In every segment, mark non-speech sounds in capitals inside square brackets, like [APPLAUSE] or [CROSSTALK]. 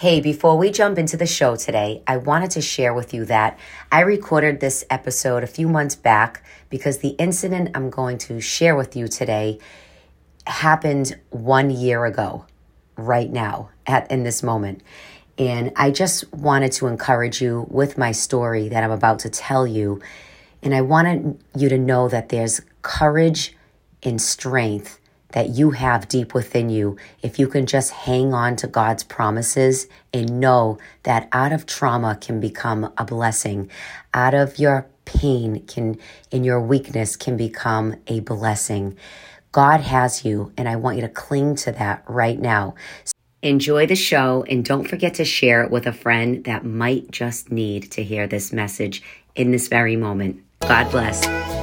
Hey, before we jump into the show today, I wanted to share with you that I recorded this episode a few months back because the incident I'm going to share with you today happened one year ago, right now, at in this moment. And I just wanted to encourage you with my story that I'm about to tell you. And I wanted you to know that there's courage and strength that you have deep within you if you can just hang on to God's promises and know that out of trauma can become a blessing. Out of your pain can in your weakness can become a blessing. God has you and I want you to cling to that right now. Enjoy the show and don't forget to share it with a friend that might just need to hear this message in this very moment. God bless.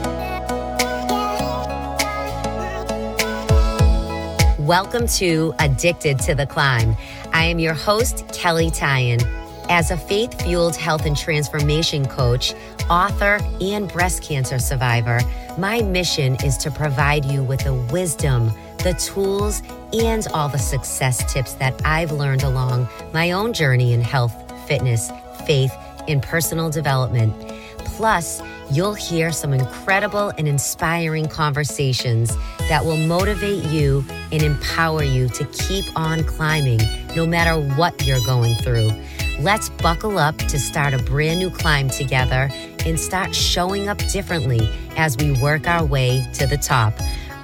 Welcome to Addicted to the Climb. I am your host, Kelley Tyan. As a faith fueled health and transformation coach, author, and breast cancer survivor, my mission is to provide you with the wisdom, the tools, and all the success tips that I've learned along my own journey in health, fitness, faith, and personal development. Plus, you'll hear some incredible and inspiring conversations that will motivate you and empower you to keep on climbing no matter what you're going through. Let's buckle up to start a brand new climb together and start showing up differently as we work our way to the top.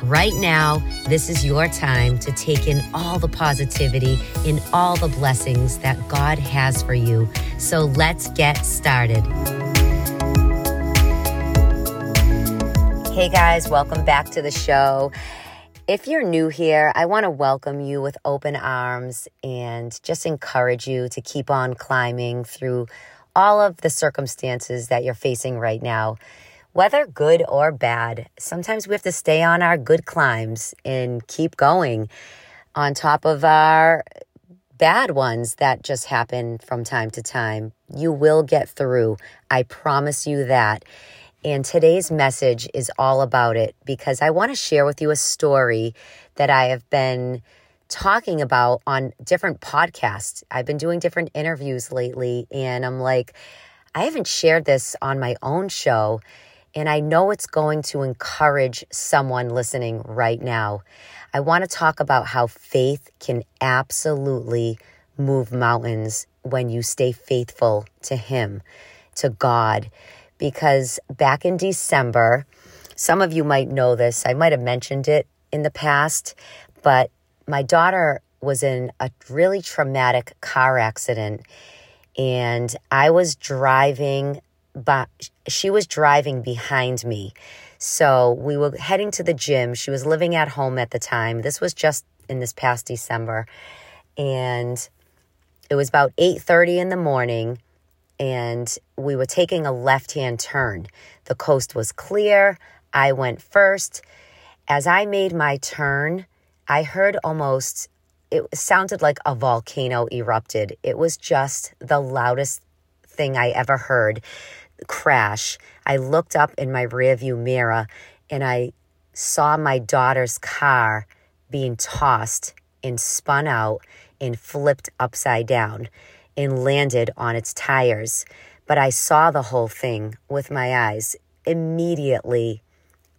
Right now, this is your time to take in all the positivity and all the blessings that God has for you. So let's get started. Hey guys, welcome back to the show. If you're new here, I want to welcome you with open arms and just encourage you to keep on climbing through all of the circumstances that you're facing right now. Whether good or bad, sometimes we have to stay on our good climbs and keep going on top of our bad ones that just happen from time to time. You will get through. I promise you that. And today's message is all about it because I want to share with you a story that I have been talking about on different podcasts. I've been doing different interviews lately, and I'm like, I haven't shared this on my own show. And I know it's going to encourage someone listening right now. I want to talk about how faith can absolutely move mountains when you stay faithful to Him, to God because back in December, some of you might know this, I might have mentioned it in the past, but my daughter was in a really traumatic car accident and I was driving but she was driving behind me. So we were heading to the gym. She was living at home at the time. This was just in this past December. And it was about 8:30 in the morning and we were taking a left hand turn. The coast was clear. I went first. As I made my turn, I heard almost, it sounded like a volcano erupted. It was just the loudest thing I ever heard crash. I looked up in my rearview mirror and I saw my daughter's car being tossed and spun out and flipped upside down and landed on its tires. But I saw the whole thing with my eyes. Immediately,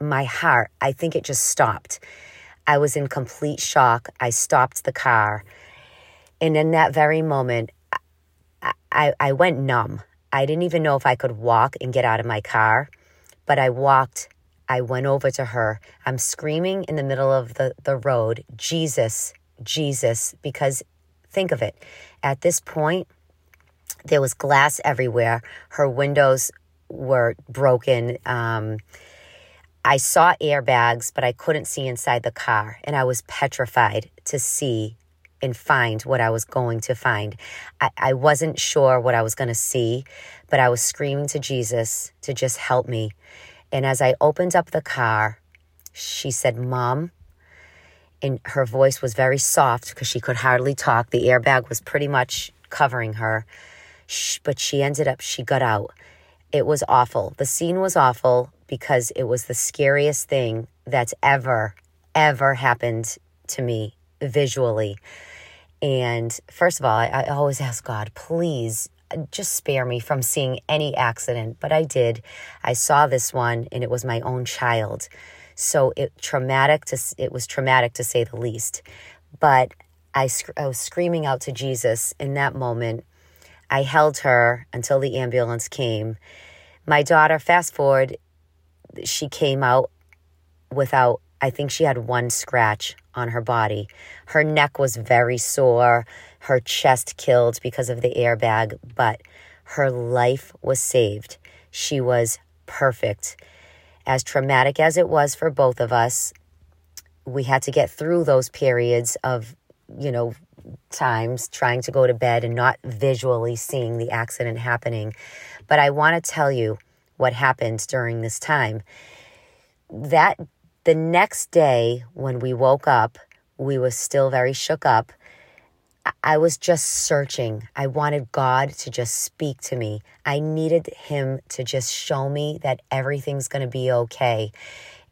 my heart, I think it just stopped. I was in complete shock. I stopped the car. And in that very moment, I, I, I went numb. I didn't even know if I could walk and get out of my car, but I walked. I went over to her. I'm screaming in the middle of the, the road, Jesus, Jesus, because think of it. At this point, there was glass everywhere. Her windows were broken. Um, I saw airbags, but I couldn't see inside the car, and I was petrified to see and find what I was going to find. I, I wasn't sure what I was going to see, but I was screaming to Jesus to just help me. And as I opened up the car, she said, Mom, and her voice was very soft because she could hardly talk. The airbag was pretty much covering her. But she ended up, she got out. It was awful. The scene was awful because it was the scariest thing that's ever, ever happened to me visually. And first of all, I, I always ask God, please uh, just spare me from seeing any accident. But I did. I saw this one and it was my own child. So it traumatic to it was traumatic to say the least. But I, I was screaming out to Jesus in that moment. I held her until the ambulance came. My daughter, fast forward, she came out without, I think she had one scratch on her body. Her neck was very sore, her chest killed because of the airbag, but her life was saved. She was perfect. As traumatic as it was for both of us, we had to get through those periods of, you know, times trying to go to bed and not visually seeing the accident happening. But I want to tell you what happened during this time. That the next day when we woke up, we were still very shook up. I was just searching. I wanted God to just speak to me. I needed Him to just show me that everything's going to be okay.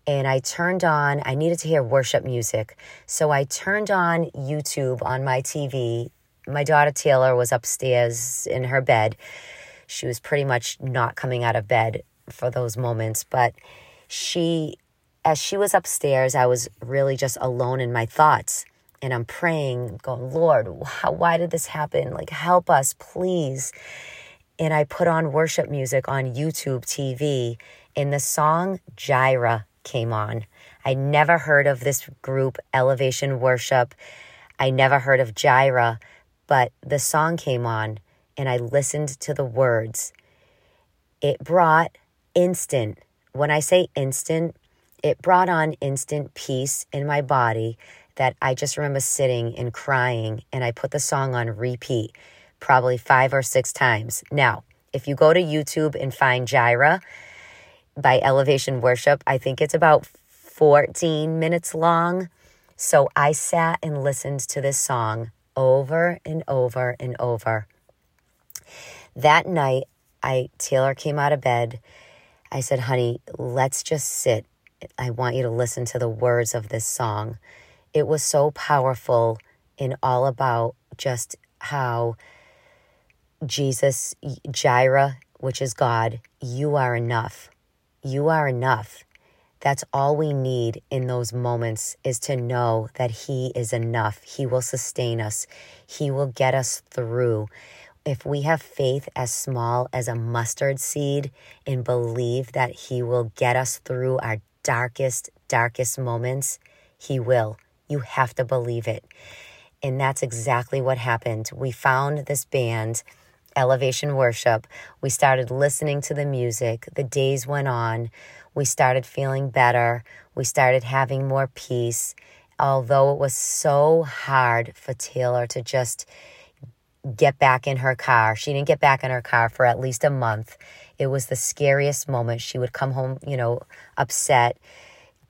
And I turned on, I needed to hear worship music. So I turned on YouTube on my TV. My daughter Taylor was upstairs in her bed. She was pretty much not coming out of bed for those moments, but she as she was upstairs, I was really just alone in my thoughts. And I'm praying, going, Lord, why did this happen? Like, help us, please. And I put on worship music on YouTube TV, and the song Jireh came on. I never heard of this group, Elevation Worship. I never heard of Jireh, but the song came on, and I listened to the words. It brought instant, when I say instant, it brought on instant peace in my body that I just remember sitting and crying. And I put the song on repeat probably five or six times. Now, if you go to YouTube and find Jireh by Elevation Worship, I think it's about 14 minutes long. So I sat and listened to this song over and over and over. That night, I Taylor came out of bed. I said, "Honey, let's just sit I want you to listen to the words of this song. It was so powerful and all about just how Jesus, Jireh, which is God, you are enough. You are enough. That's all we need in those moments is to know that He is enough. He will sustain us, He will get us through. If we have faith as small as a mustard seed and believe that He will get us through our darkest, darkest moments, He will. You have to believe it. And that's exactly what happened. We found this band, Elevation Worship. We started listening to the music. The days went on. We started feeling better. We started having more peace. Although it was so hard for Taylor to just get back in her car, she didn't get back in her car for at least a month. It was the scariest moment. She would come home, you know, upset,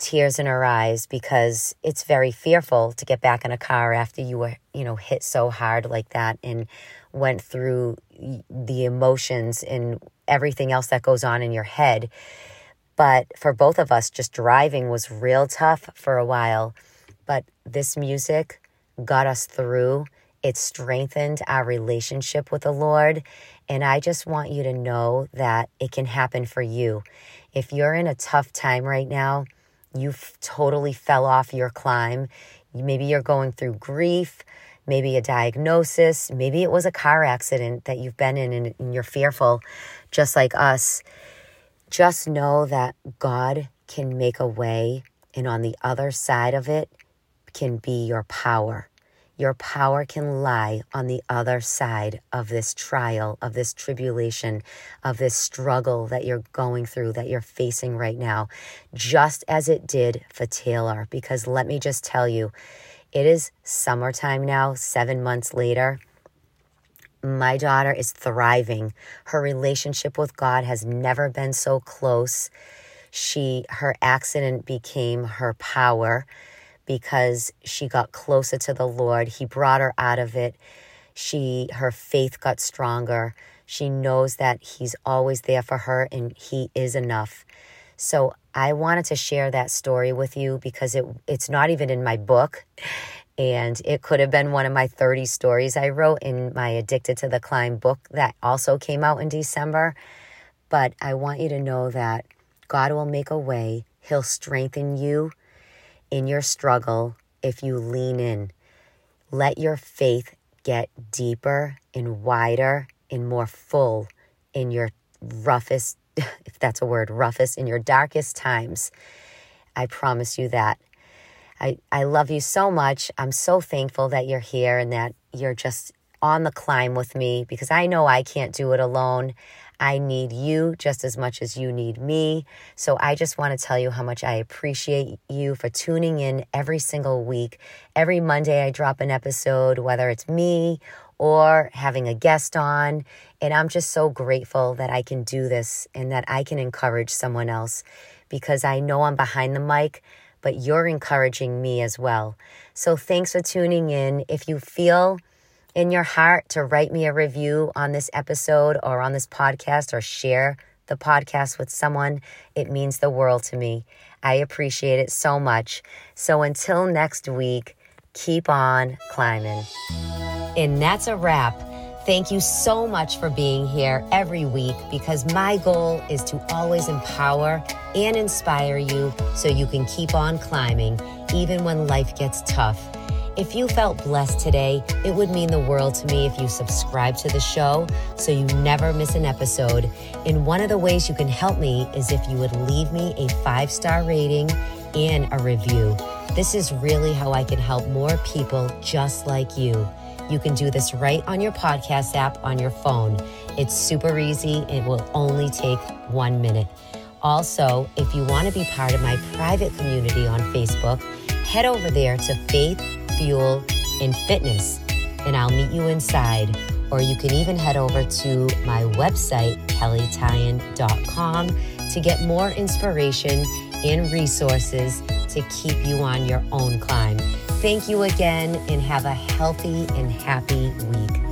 tears in her eyes because it's very fearful to get back in a car after you were, you know, hit so hard like that and went through the emotions and everything else that goes on in your head. But for both of us, just driving was real tough for a while. But this music got us through. It strengthened our relationship with the Lord. And I just want you to know that it can happen for you. If you're in a tough time right now, you totally fell off your climb. Maybe you're going through grief, maybe a diagnosis, maybe it was a car accident that you've been in and, and you're fearful, just like us. Just know that God can make a way, and on the other side of it can be your power. Your power can lie on the other side of this trial, of this tribulation, of this struggle that you're going through, that you're facing right now, just as it did for Taylor. Because let me just tell you, it is summertime now, seven months later. My daughter is thriving. Her relationship with God has never been so close. She, her accident became her power because she got closer to the Lord. He brought her out of it. She her faith got stronger. She knows that he's always there for her and he is enough. So I wanted to share that story with you because it it's not even in my book And it could have been one of my 30 stories I wrote in my Addicted to the Climb book that also came out in December. But I want you to know that God will make a way, He'll strengthen you in your struggle if you lean in. Let your faith get deeper and wider and more full in your roughest, [LAUGHS] if that's a word, roughest, in your darkest times. I promise you that. I, I love you so much. I'm so thankful that you're here and that you're just on the climb with me because I know I can't do it alone. I need you just as much as you need me. So I just want to tell you how much I appreciate you for tuning in every single week. Every Monday, I drop an episode, whether it's me or having a guest on. And I'm just so grateful that I can do this and that I can encourage someone else because I know I'm behind the mic, but you're encouraging me as well. So thanks for tuning in. If you feel in your heart to write me a review on this episode or on this podcast or share the podcast with someone, it means the world to me. I appreciate it so much. So until next week, keep on climbing. And that's a wrap. Thank you so much for being here every week because my goal is to always empower and inspire you so you can keep on climbing even when life gets tough. If you felt blessed today, it would mean the world to me if you subscribe to the show so you never miss an episode. And one of the ways you can help me is if you would leave me a five star rating and a review. This is really how I can help more people just like you. You can do this right on your podcast app on your phone. It's super easy. It will only take one minute. Also, if you want to be part of my private community on Facebook, head over there to Faith, Fuel, and Fitness, and I'll meet you inside. Or you can even head over to my website, kelleytyan.com, to get more inspiration and resources to keep you on your own climb. Thank you again and have a healthy and happy week.